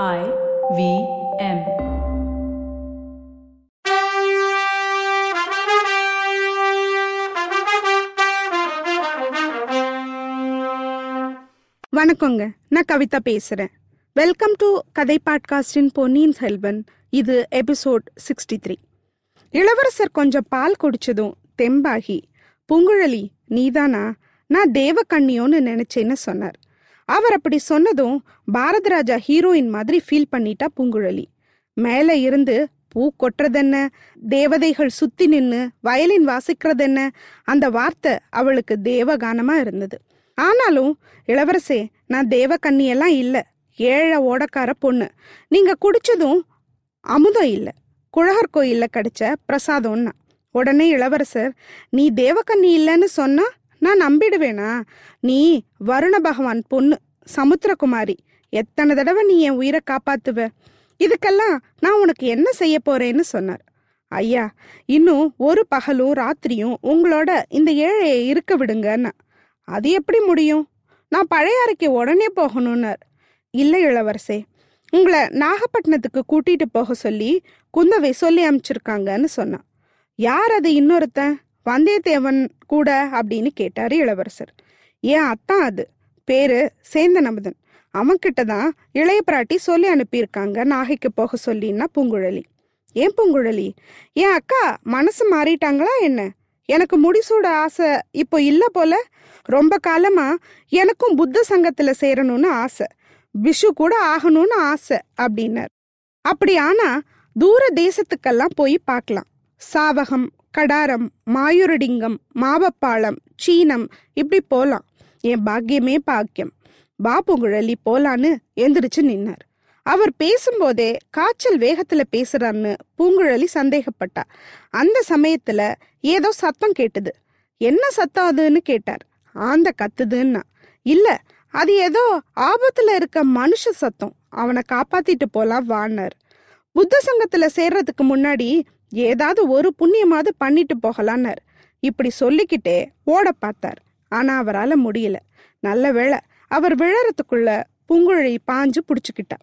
I V M. வணக்கங்க. நான் கவிதா பேசுறேன். வெல்கம் டு கதை பாட்காஸ்டின் பொன்னியின் செல்வன். இது எபிசோட் சிக்ஸ்டி த்ரீ. இளவரசர் கொஞ்சம் பால் குடிச்சதும் தெம்பாகி பூங்குழலி நீதானா? நான் தேவக்கண்ணியோன்னு நினைச்சேன்னு சொன்னார். அவர் அப்படி சொன்னதும் பாரதராஜா ஹீரோயின் மாதிரி ஃபீல் பண்ணிட்டா பூங்குழலி. மேலே இருந்து பூ கொட்டுறதென்ன? தேவதைகள் சுத்தி நின்று வயலின் வாசிக்கிறதென்ன? அந்த வார்த்தை அவளுக்கு தேவகானமா இருந்தது. ஆனாலும் இளவரசே நான் தேவக்கன்னியெல்லாம் இல்லை. ஏழை ஓடக்கார பொண்ணு. நீங்க குடிச்சதும் அமுதம் இல்லை. குழகர் கோயிலில் கிடைச்ச பிரசாதம்னா. உடனே இளவரசர் நீ தேவக்கண்ணி இல்லைன்னு சொன்னா நான் நம்பிடுவேனா? நீ வருண பகவான் பொண்ணு சமுத்திரகுமாரி. எத்தனை தடவை நீ என் உயிரை காப்பாத்துவ? இதுக்கெல்லாம் நான் உனக்கு என்ன செய்ய போறேன்னு சொன்னார். ஐயா இன்னும் ஒரு பகலும் ராத்திரியும் உங்களோட இந்த ஏழையை இருக்க விடுங்கன்னா. அது எப்படி முடியும்? நான் பழையாறைக்கு உடனே போகணும்னார் இல்லை இளவரசே உங்களை நாகப்பட்டினத்துக்கு கூட்டிட்டு போக சொல்லி குந்தவை சொல்லி அனுப்பிச்சிருக்காங்கன்னு சொன்னான். யார் அது இன்னொருத்தன்? வந்தியத்தேவன் கூட அப்படின்னு கேட்டாரு இளவரசர். ஏன் அத்தான் அது? பேரு சேந்தன் அமுதன் அவன்கிட்ட தான் இளைய பிராட்டி சொல்லி அனுப்பியிருக்காங்க நாகைக்கு போக சொல்லின்னா பூங்குழலி. ஏன் பூங்குழலி? ஏன் அக்கா மனசு மாறிட்டாங்களா என்ன? எனக்கு முடிசூட ஆசை இப்போ இல்லை போல. ரொம்ப காலமா எனக்கும் புத்த சங்கத்துல சேரணும்னு ஆசை. விஷு கூட ஆகணும்னு ஆசை அப்படின்னார். அப்படி ஆனா தூர தேசத்துக்கெல்லாம் போய் பார்க்கலாம். சாவகம் கடாரம் மாயூரடிங்கம் மாவப்பாளம் சீனம் இப்படி போலாம். என் பாக்கியமே பாக்கியம். பாப்புங்குழலி போலான்னு எந்திரிச்சு நின்னார். அவர் பேசும்போதே காய்ச்சல் வேகத்துல பேசுறான்னு பூங்குழலி சந்தேகப்பட்டா. அந்த சமயத்துல ஏதோ சத்தம் கேட்டது. என்ன சத்தம் அதுன்னு? கேட்டார். ஆந்த கத்துதுன்னா. இல்ல அது ஏதோ ஆபத்துல இருக்க மனுஷ சத்தம். அவனை காப்பாத்திட்டு போலாம் வான்னார். புத்த சங்கத்துல சேர்றதுக்கு முன்னாடி ஏதாவது ஒரு புண்ணியமாவது பண்ணிட்டு போகலான்னார். இப்படி சொல்லிக்கிட்டே ஓட பார்த்தார். ஆனா அவரால் முடியல. நல்ல வேளை அவர் விழறதுக்குள்ள பூங்குழலி பாஞ்சு பிடிச்சிக்கிட்டா.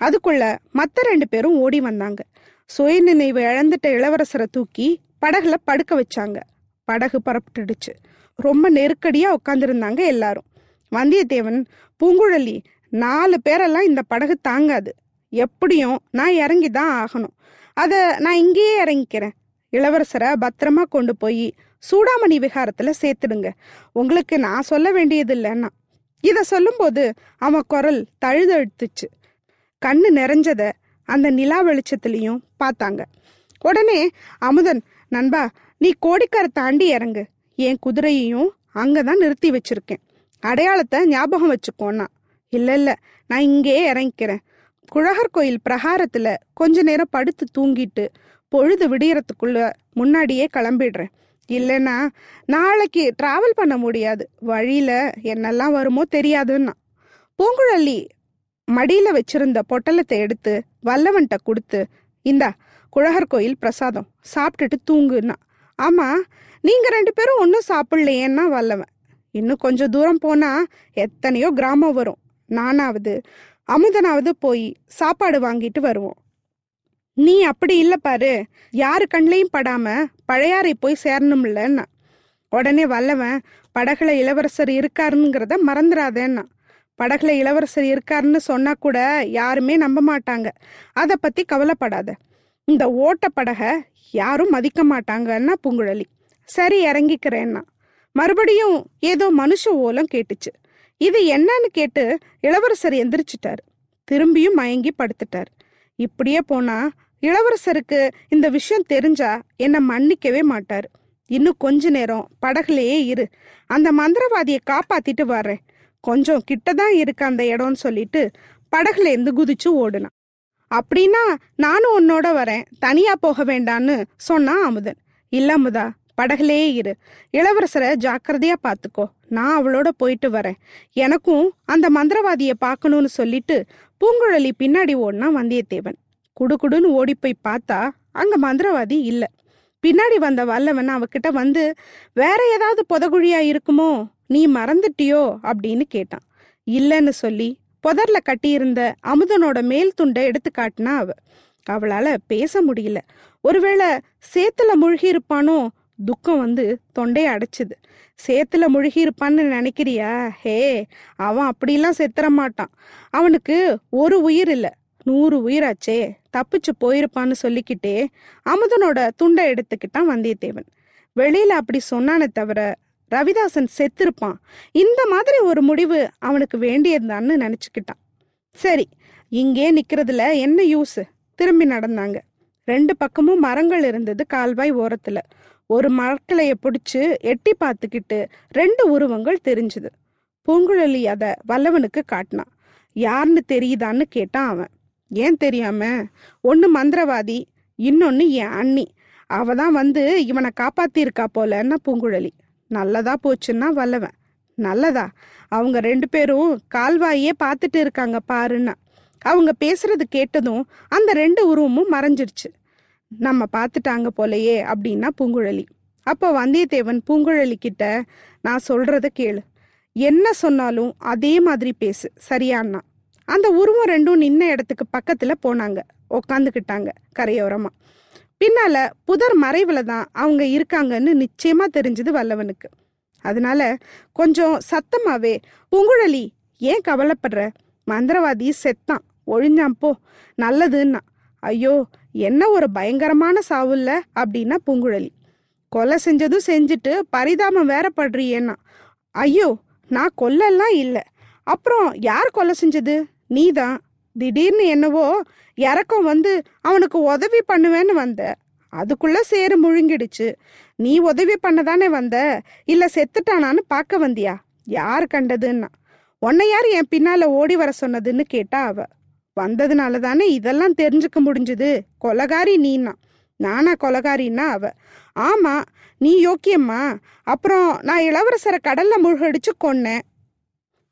அதுக்குள்ள மற்ற ரெண்டு பேரும் ஓடி வந்தாங்க. சுயநினைவு இழந்துட்ட இளவரசரை தூக்கி படகுல படுக்க வச்சாங்க. படகு புறப்பட்டுடுச்சு ரொம்ப நெருக்கடியா உட்காந்துருந்தாங்க எல்லாரும். வந்தியத்தேவன் பூங்குழலி நாலு பேரெல்லாம் இந்த படகு தாங்காது. எப்படியும் நான் இறங்கி தான் ஆகணும். அதை நான் இங்கேயே இறங்கிக்கிறேன். இளவரசரை பத்திரமா கொண்டு போய் சூடாமணி விகாரத்துல சேர்த்துடுங்க. உங்களுக்கு நான் சொல்ல வேண்டியது இல்லைன்னா இத சொல்லும்போது அவன் குரல் தழுதழுத்துச்சு. கண்ணு நிறைஞ்சத அந்த நிலா வெளிச்சத்துலயும் பார்த்தாங்க. உடனே அமுதன் நண்பா நீ கோடிக்கார தாண்டி இறங்கு. என் குதிரையையும் அங்கதான் நிறுத்தி வச்சிருக்கேன். அடையாளத்தை ஞாபகம் வச்சுக்கோன்னா. இல்ல இல்ல நான் இங்கேயே இறங்கிக்கிறேன். குழகர் கோயில் பிரகாரத்துல கொஞ்ச நேரம் படுத்து தூங்கிட்டு பொழுது விடியறதுக்குள்ள முன்னாடியே கிளம்பிடுறேன். இல்லைன்னா நாளைக்கு டிராவல் பண்ண முடியாது. வழியில என்னெல்லாம் வருமோ தெரியாதுன்னா. பூங்குழலி மடியில வச்சிருந்த பொட்டலத்தை எடுத்து வல்லவன்கிட்ட கொடுத்து இந்தா குழகர் கோயில் பிரசாதம். சாப்பிட்டுட்டு தூங்குன்னா. ஆமா நீங்க ரெண்டு பேரும் ஒன்றும் சாப்பிடலையேன்னா வல்லவன். இன்னும் கொஞ்சம் தூரம் போனா எத்தனையோ கிராமம் வரும். நானாவது அமுதனாவது போய் சாப்பாடு வாங்கிட்டு வருவோம். நீ அப்படி இல்லை பாரு. யாரு கண்ணையும் படாம பழையாறை போய் சேரணும்லன்னா உடனே வல்லவன் படகுல இளவரசர் இருக்காருங்கிறத மறந்துடாதேன்னா படகுல இளவரசர் இருக்காருன்னு சொன்னா கூட யாருமே நம்ப மாட்டாங்க. அதை பத்தி கவலைப்படாத. இந்த ஓட்ட படகை யாரும் மதிக்க மாட்டாங்கன்னா பூங்குழலி. சரி இறங்கிக்கிறேன்னா. மறுபடியும் ஏதோ மனுஷ ஓலம் கேட்டுச்சு. இது என்னன்னு கேட்டு இளவரசர் எந்திரிச்சிட்டார். திரும்பியும் மயங்கி படுத்துட்டார். இப்படியே போனா இளவரசருக்கு இந்த விஷயம் தெரிஞ்சா என்னை மன்னிக்கவே மாட்டார். இன்னும் கொஞ்ச நேரம் படகுலேயே இரு. அந்த மந்திரவாதியை காப்பாத்திட்டு வர்றேன். கொஞ்சம் கிட்டதான் இருக்கு அந்த இடம்னு சொல்லிட்டு படகுலேருந்து குதிச்சு ஓடுனான். அப்படின்னா நானும் உன்னோட வரேன். தனியா போக வேண்டான்னு சொன்னான் அமுதன். இல்ல அமுதா படகுலயே இரு. இளவரசரை ஜாக்கிரதையா பார்த்துக்கோ நான் அவளோட போயிட்டு வரேன். எனக்கும் அந்த மந்திரவாதியை பார்க்கணும்னு சொல்லிட்டு பூங்குழலி பின்னாடி ஓடினா வந்தியத்தேவன். குடுகுடுன்னு ஓடி போய் பார்த்தா அங்க மந்திரவாதி இல்லை. பின்னாடி வந்த வல்லவன் அவகிட்ட வந்து வேற ஏதாவது புதகுழியா இருக்குமோ? நீ மறந்துட்டியோ? அப்படின்னு கேட்டான். இல்லைன்னு சொல்லி புதர்ல கட்டியிருந்த அமுதனோட மேல் துண்டை எடுத்து காட்டினா அவ. அவளால பேச முடியல. ஒருவேளை சேத்துல முழுகி இருப்பானோ துக்கம் வந்து தொண்டையை அடைச்சிது. சேத்துல முழுகி இருப்பான்னு நினைக்கிறியா? ஹே அவன் அப்படிலாம் செத்துற மாட்டான். அவனுக்கு ஒரு உயிர் இல்லை. நூறு உயிராச்சே தப்பிச்சு போயிருப்பான்னு சொல்லிக்கிட்டே அமுதனோட துண்டை எடுத்துக்கிட்டான் வந்தியத்தேவன். வெளியில அப்படி சொன்னானே தவிர ரவிதாசன் செத்திருப்பான். இந்த மாதிரி ஒரு முடிவு அவனுக்கு வேண்டியதுதான்னு நினச்சிக்கிட்டான். சரி இங்கே நிற்கிறதுல என்ன யூஸ்? திரும்பி நடந்தாங்க. ரெண்டு பக்கமும் மரங்கள் இருந்தது கால்வாய் ஓரத்தில். ஒரு மரக்கிளைய பிடிச்சு எட்டி பார்த்துக்கிட்டு ரெண்டு உருவங்கள் தெரிஞ்சுது. பூங்குழலி அதை வல்லவனுக்கு காட்டினான் யாருன்னு தெரியுதான்னு கேட்டான் அவன். ஏன் தெரியாம? ஒன்று மந்திரவாதி இன்னொன்று என் அண்ணி. அவ தான் வந்து இவனை காப்பாத்திருக்கா போலன்னா பூங்குழலி. நல்லதா போச்சுன்னா வல்லவன். நல்லதா? அவங்க ரெண்டு பேரும் கால்வாயே பார்த்துட்டு இருக்காங்க பாருன்னா. அவங்க பேசுறது கேட்டதும் அந்த ரெண்டு உருவமும் மறைஞ்சிருச்சு. நம்ம பார்த்துட்டாங்க போலையே அப்படின்னா பூங்குழலி. அப்போ வந்தியத்தேவன் பூங்குழலி கிட்ட நான் சொல்றத கேளு. என்ன சொன்னாலும் அதே மாதிரி பேசு. சரியான்னா? அந்த உருவம் ரெண்டும் நின்ன இடத்துக்கு பக்கத்துல போனாங்க. உக்காந்துக்கிட்டாங்க கரையோரமா. பின்னால புதர் மறைவுல தான் அவங்க இருக்காங்கன்னு நிச்சயமா தெரிஞ்சது வல்லவனுக்கு. அதனால கொஞ்சம் சத்தமாவே பூங்குழலி ஏன் கவலைப்படுற? மந்திரவாதி செத்தான். ஒழிஞ்சான் போ. நல்லதுன்னா. ஐயோ என்ன ஒரு பயங்கரமான சாவுல்ல? அப்படின்னா பூங்குழலி. கொலை செஞ்சதும் செஞ்சுட்டு பரிதாபம் வேற படுறியேன்னா. ஐயோ நான் கொல்லலாம் இல்லை. அப்புறம் யார் கொலை செஞ்சது? நீதான். திடீர்னு என்னவோ இறக்கம் வந்து அவனுக்கு உதவி பண்ணுவேன்னு வந்த. அதுக்குள்ள சேரு முழுங்கிடுச்சு. நீ உதவி பண்ணதானே வந்த? இல்ல செத்துட்டானான்னு பார்க்க வந்தியா? யார் கண்டதுன்னா. உன்னை யார் என் பின்னால ஓடி வர சொன்னதுன்னு கேட்டா அவ. வந்ததுனால தானே இதெல்லாம் தெரிஞ்சுக்க முடிஞ்சுது. கொலகாரி நீனா. நானா கொலகாரின்னா அவ. ஆமா நீ யோக்கியம்மா. அப்புறம் நான் இளவரசரை கடல்ல முழுகடிச்சு கொன்னேன்.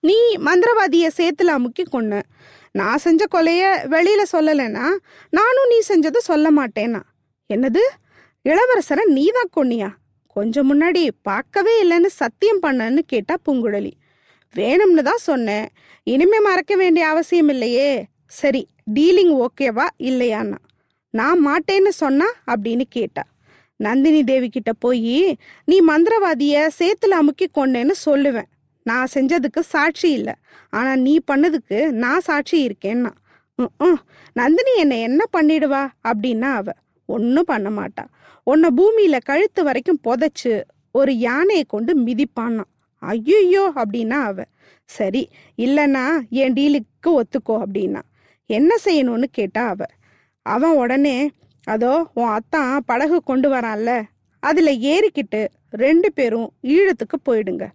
நீ மந்திரவாதிய சேத்துல அமுக்கி கொன்ன. நான் செஞ்ச கொலைய வெளியில சொல்லலைன்னா நானும் நீ செஞ்சதை சொல்ல மாட்டேனா. என்னது? இளவரசரை நீ தான் கொன்னியா? கொஞ்சம் முன்னாடி பார்க்கவே இல்லைன்னு சத்தியம் பண்ணன்னு கேட்டா பூங்குழலி. வேணும்னு தான் சொன்னேன். இனிமே மறக்க வேண்டிய அவசியம் இல்லையே. சரி டீலிங் ஓகேவா இல்லையான்னா நான் மாட்டேன்னு சொன்னா அப்படின்னு கேட்டா. நந்தினி தேவி கிட்ட போய் நீ மந்திரவாதிய சேத்துல அமுக்கி கொண்டேன்னு சொல்லுவேன். நான் செஞ்சதுக்கு சாட்சி இல்லை. ஆனா நீ பண்ணதுக்கு நான் சாட்சி இருக்கேன்னா. ம் நந்தினி என்னை என்ன பண்ணிடுவா? அப்படின்னா அவ ஒன்றும் பண்ண மாட்டா. உன்னை பூமியில கழுத்து வரைக்கும் புதைச்சு ஒரு யானையை கொண்டு மிதிப்பான்னா ஐயோ அப்படின்னா அவ சரி இல்லைன்னா என் டீலுக்கு ஒத்துக்கோ அப்படின்னா. என்ன செய்யணும்னு கேட்டா அவ. அவன் உடனே அதோ உன் அத்தான் படகு கொண்டு வரான்ல அதுல ஏறிக்கிட்டு ரெண்டு பேரும் ஈழத்துக்கு போயிடுங்க.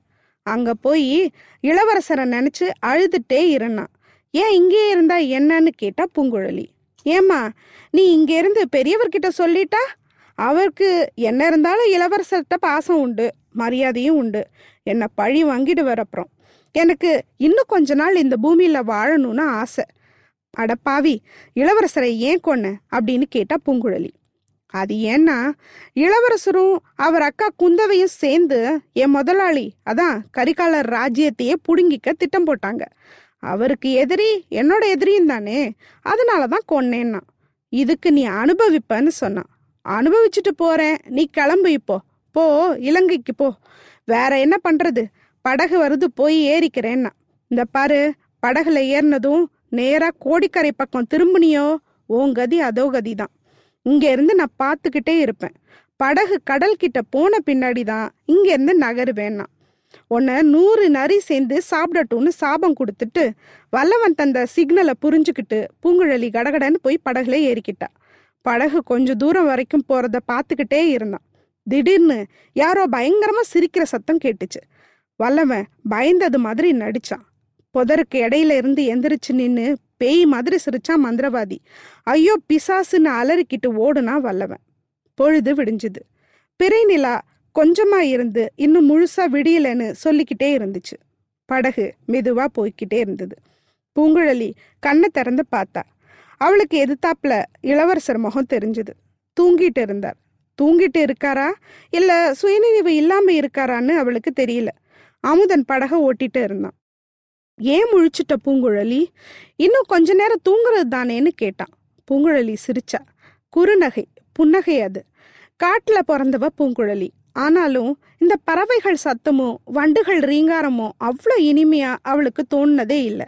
அங்க போய் இளவரசரை நினைச்சு அழுதுட்டே இருந்தான். ஏன் இங்கே இருந்தா என்னன்னு கேட்டா பூங்குழலி. ஏம்மா நீ இங்க இருந்து பெரியவர்கிட்ட சொல்லிட்டா? அவருக்கு என்ன இருந்தாலும் இளவரசர்கிட்ட பாசம் உண்டு மரியாதையும் உண்டு. என்னை பழி வாங்கிட்டு அப்புறம். எனக்கு இன்னும் கொஞ்ச நாள் இந்த பூமியில வாழணும்னு ஆசை. அட பாவி இளவரசரை ஏன் கொன்ன? அப்படின்னு கேட்டா பூங்குழலி. அது ஏன்னா இளவரசரும் அவர் அக்கா குந்தவையும் சேர்ந்து என் முதலாளி அதான் கரிகாலர் ராஜ்யத்தையே புடுங்கிக்க திட்டம் போட்டாங்க. அவருக்கு எதிரி என்னோட எதிரியும் தானே அதனால தான் கொன்னேன்னா இதுக்கு நீ அனுபவிப்பன்னு சொன்னான். அனுபவிச்சுட்டு போறேன். நீ கிளம்பு இப்போ. போ இலங்கைக்கு போ. வேற என்ன பண்றது? படகு வருது போய் ஏறிக்கிறேன்னா இந்த பாரு படகுல ஏறினதும் நேராக கோடிக்கரை பக்கம் திரும்பினியோ? உன் கதி அதோ கதி தான் இங்கேருந்து நான் பார்த்துக்கிட்டே இருப்பேன். படகு கடல் கிட்ட போன பின்னாடி தான் இங்கேருந்து நகரு வேணாம். உன்னை நூறு நரி சேர்ந்து சாப்பிடட்டும்னு சாபம் கொடுத்துட்டு வல்லவன் தந்த சிக்னலை புரிஞ்சுக்கிட்டு பூங்குழலி கடகடன்னு போய் படகுல ஏறிக்கிட்டா. படகு கொஞ்சம் தூரம் வரைக்கும் போகிறத பார்த்துக்கிட்டே இருந்தான். திடீர்னு யாரோ பயங்கரமாக சிரிக்கிற சத்தம் கேட்டுச்சு. வல்லவன் பயந்தது மாதிரி நடிச்சான். புதருக்கு இடையில இருந்து எந்திரிச்சு நின்று பேய் மாதிரி சிரிச்சான் மந்திரவாதி. ஐயோ பிசாசுன்னு அலறிக்கிட்டு ஓடுனா வல்லவன். பொழுது விடிஞ்சுது. பிறை நிலா கொஞ்சமா இருந்து இன்னும் முழுசா விடியலன்னு சொல்லிக்கிட்டே இருந்துச்சு. படகு மெதுவா போய்க்கிட்டே இருந்தது. பூங்குழலி கண்ணை திறந்து பார்த்தா. அவளுக்கு எதிர்த்தாப்புல இளவரசர் முகம் தெரிஞ்சது. தூங்கிட்டு இருந்தார். தூங்கிட்டு இருக்காரா? இல்ல சுயநினைவு இல்லாம இருக்காரான்னு அவளுக்கு தெரியல. அமுதன் படகை ஓட்டிட்டு இருந்தான். ஏன் முழிச்சிட்ட பூங்குழலி? இன்னும் கொஞ்ச நேரம் தூங்குறது தானேன்னு கேட்டான் பூங்குழலி சிரிச்சா. குறுநகை புன்னகை அது. காட்டுல பிறந்தவ பூங்குழலி. ஆனாலும் இந்த பறவைகள் சத்தமும் வண்டுகள் ரீங்காரமும் அவ்வளோ இனிமையா அவளுக்கு தோணுனதே இல்லை.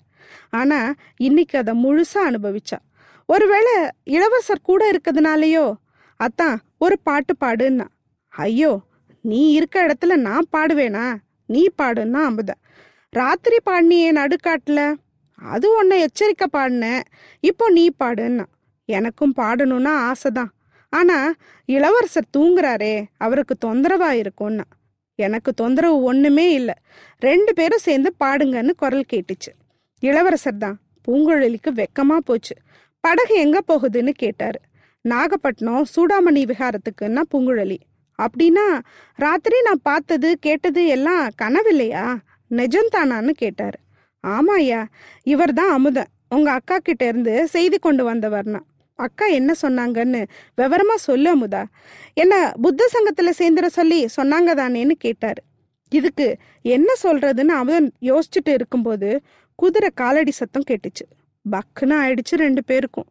ஆனா இன்னைக்கு அதை முழுசா அனுபவிச்சா. ஒருவேளை இளவரசர் கூட இருக்கிறதுனாலயோ? அத்தான் ஒரு பாட்டு பாடுன்னா. ஐயோ நீ இருக்க இடத்துல நான் பாடுவேனா? நீ பாடுன்னா அமுத. ராத்திரி பாடினியே நடுக்காட்டில். அது உன்னை எச்சரிக்கை பாடினேன் இப்போ நீ பாடுன்னா. எனக்கும் பாடணும்னா ஆசை தான் ஆனால் இளவரசர் தூங்குறாரே. அவருக்கு தொந்தரவாக இருக்கும்னா. எனக்கு தொந்தரவு ஒன்றுமே இல்லை. ரெண்டு பேரும் சேர்ந்து பாடுங்கன்னு குரல் கேட்டுச்சு. இளவரசர் தான் பூங்குழலிக்கு வெக்கமாக போச்சு. படகு எங்கே போகுதுன்னு கேட்டார். நாகப்பட்டினம் சூடாமணி விகாரத்துக்குன்னா பூங்குழலி. அப்படின்னா ராத்திரி நான் பார்த்தது கேட்டது எல்லாம் கனவில்லையா? நிஜம்தானான்னு கேட்டாரு. ஆமா ஐயா இவர் தான் அமுதன் உங்க அக்கா கிட்ட இருந்து செய்தி கொண்டு வந்தவர்னா. அக்கா என்ன சொன்னாங்கன்னு விவரமா சொல்லு அமுதா. என்ன புத்த சங்கத்துல சேர்ந்துட சொல்லி சொன்னாங்க தானேன்னு கேட்டாரு. இதுக்கு என்ன சொல்றதுன்னு அமுதன் யோசிச்சுட்டு இருக்கும்போது குதிரை காலடி சத்தம் கேட்டுச்சு. பக்குன்னு ஆயிடுச்சு ரெண்டு பேருக்கும்.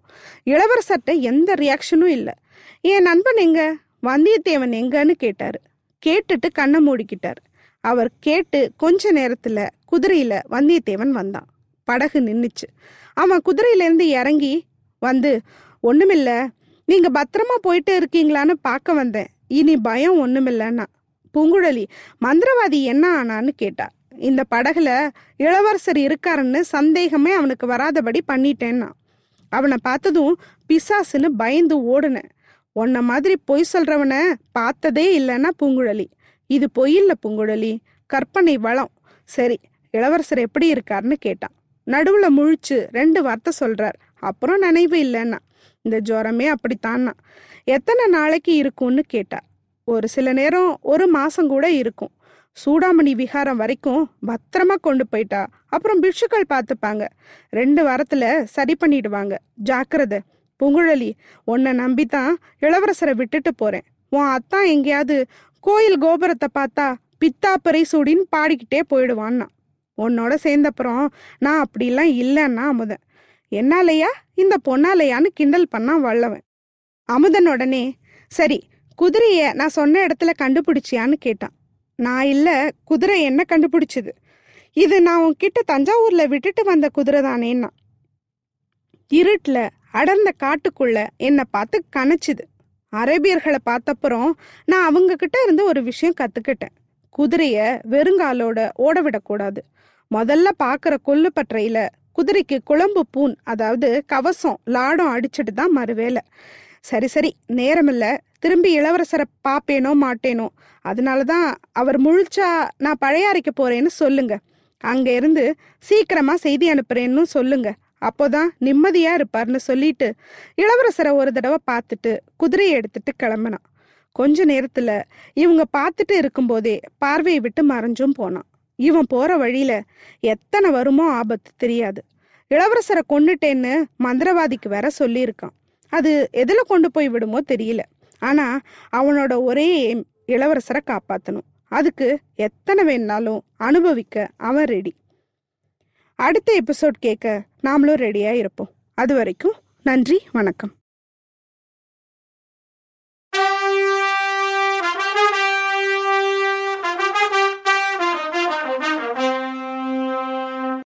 இளவரசர்கிட்ட எந்த ரியாக்ஷனும் இல்லை. என் நண்பன் எங்க? வந்தியத்தேவன் எங்கன்னு கேட்டாரு. கேட்டுட்டு கண்ணை மூடிக்கிட்டார். அவர் கேட்டு கொஞ்ச நேரத்துல குதிரையில வந்தியத்தேவன் வந்தான். படகு நின்னுச்சு. அவன் குதிரையிலேருந்து இறங்கி வந்து ஒண்ணுமில்ல நீங்க பத்திரமா போயிட்டு இருக்கீங்களான்னு பார்க்க வந்தேன். இனி பயம் ஒண்ணுமில்லன்னா. பூங்குழலி மந்திரவாதி என்ன ஆனான்னு கேட்டா இந்த படகுல இளவரசர் இருக்காருன்னு சந்தேகமே அவனுக்கு வராதபடி பண்ணிட்டேன்னா. அவனை பார்த்ததும் பிசாசுன்னு பயந்து ஓடுனேன். உன்ன மாதிரி பொய் சொல்றவனை பார்த்ததே இல்லைன்னா பூங்குழலி இது பொய்யில்ல பூங்குழலி. கற்பனை வளம். சரி இளவரசர் எப்படி இருக்காருன்னு கேட்டான். நடுவுல முழிச்சு ரெண்டு வார்த்தை சொல்றார். அப்புறம் நினைவு இல்லைன்னா. இந்த ஜுரமே அப்படித்தான்னா. எத்தனை நாளைக்கு இருக்கும்னு கேட்டார். ஒரு சில நேரம் ஒரு மாசம் கூட இருக்கும். சூடாமணி விகாரம் வரைக்கும் பத்திரமா கொண்டு போயிட்டா. அப்புறம் பிட்சுக்கள் பார்த்துப்பாங்க. ரெண்டு வாரத்துல சரி பண்ணிடுவாங்க. ஜாக்கிரதை. பூங்குழலி உன்னை நம்பித்தான் இளவரசரை விட்டுட்டு போறேன். உன் அத்தான் எங்கேயாவது கோயில் கோபுரத்தை பார்த்தா பித்தாப்பறை சூடின்னு பாடிக்கிட்டே போயிடுவான்னா. உன்னோட சேர்ந்தப்புறம் நான் அப்படிலாம் இல்லைன்னா அமுதன். என்னாலையா? இந்த பொன்னாலையான்னு கிண்டல் பண்ணா வல்லவன். அமுதன் உடனே சரி குதிரையை நான் சொன்ன இடத்துல கண்டுபிடிச்சியான்னு கேட்டான். நான் இல்லை குதிரை என்ன கண்டுபிடிச்சது? இது நான் உன்கிட்ட தஞ்சாவூர்ல விட்டுட்டு வந்த குதிரை தானேன்னா. இருட்டில் அடர்ந்த காட்டுக்குள்ள என்னை பார்த்து கணச்சுது அரேபியர்களை பார்த்தப்புறம் நான் அவங்க கிட்ட இருந்து ஒரு விஷயம் கத்துக்கிட்டேன். குதிரைய வெறுங்காலோட ஓட விடக்கூடாது. முதல்ல பாக்குற கொல்லுப்பற்றையில குதிரைக்கு குழம்பு பூன் அதாவது கவசம் லாடம் அடிச்சிட்டு தான் மறுவேலை. சரி சரி நேரமில்ல. திரும்பி இளவரசரை பாப்பேனோ மாட்டேனோ? அதனாலதான் அவர் முழிச்சா நான் பழையாறைக்கு போறேன்னு சொல்லுங்க. அங்க இருந்து சீக்கிரமா செய்தி அனுப்புறேன்னு சொல்லுங்க. அப்போதான் நிம்மதியா இருப்பார்னு சொல்லிட்டு இளவரசரை ஒரு தடவை பார்த்துட்டு குதிரையை எடுத்துட்டு கிளம்பினான். கொஞ்ச நேரத்துல இவங்க பார்த்துட்டு இருக்கும்போதே பார்வையை விட்டு மறைஞ்சும் போனான். இவன் போற வழியில எத்தனை வருமோ ஆபத்து தெரியாது. இளவரசரை கொண்டுட்டேன்னு மந்திரவாதிக்கு வேற சொல்லியிருக்கான். அது எதில் கொண்டு போய் விடுமோ தெரியல. ஆனா அவனோட ஒரே எய்ம் இளவரசரை காப்பாற்றணும் அதுக்கு எத்தனை வேணாலும் அனுபவிக்க அவன் ரெடி அடுத்த எபிசோட் கேட்க நாமளும் ரெடியாக இருப்போம். அது வரைக்கும் நன்றி வணக்கம்.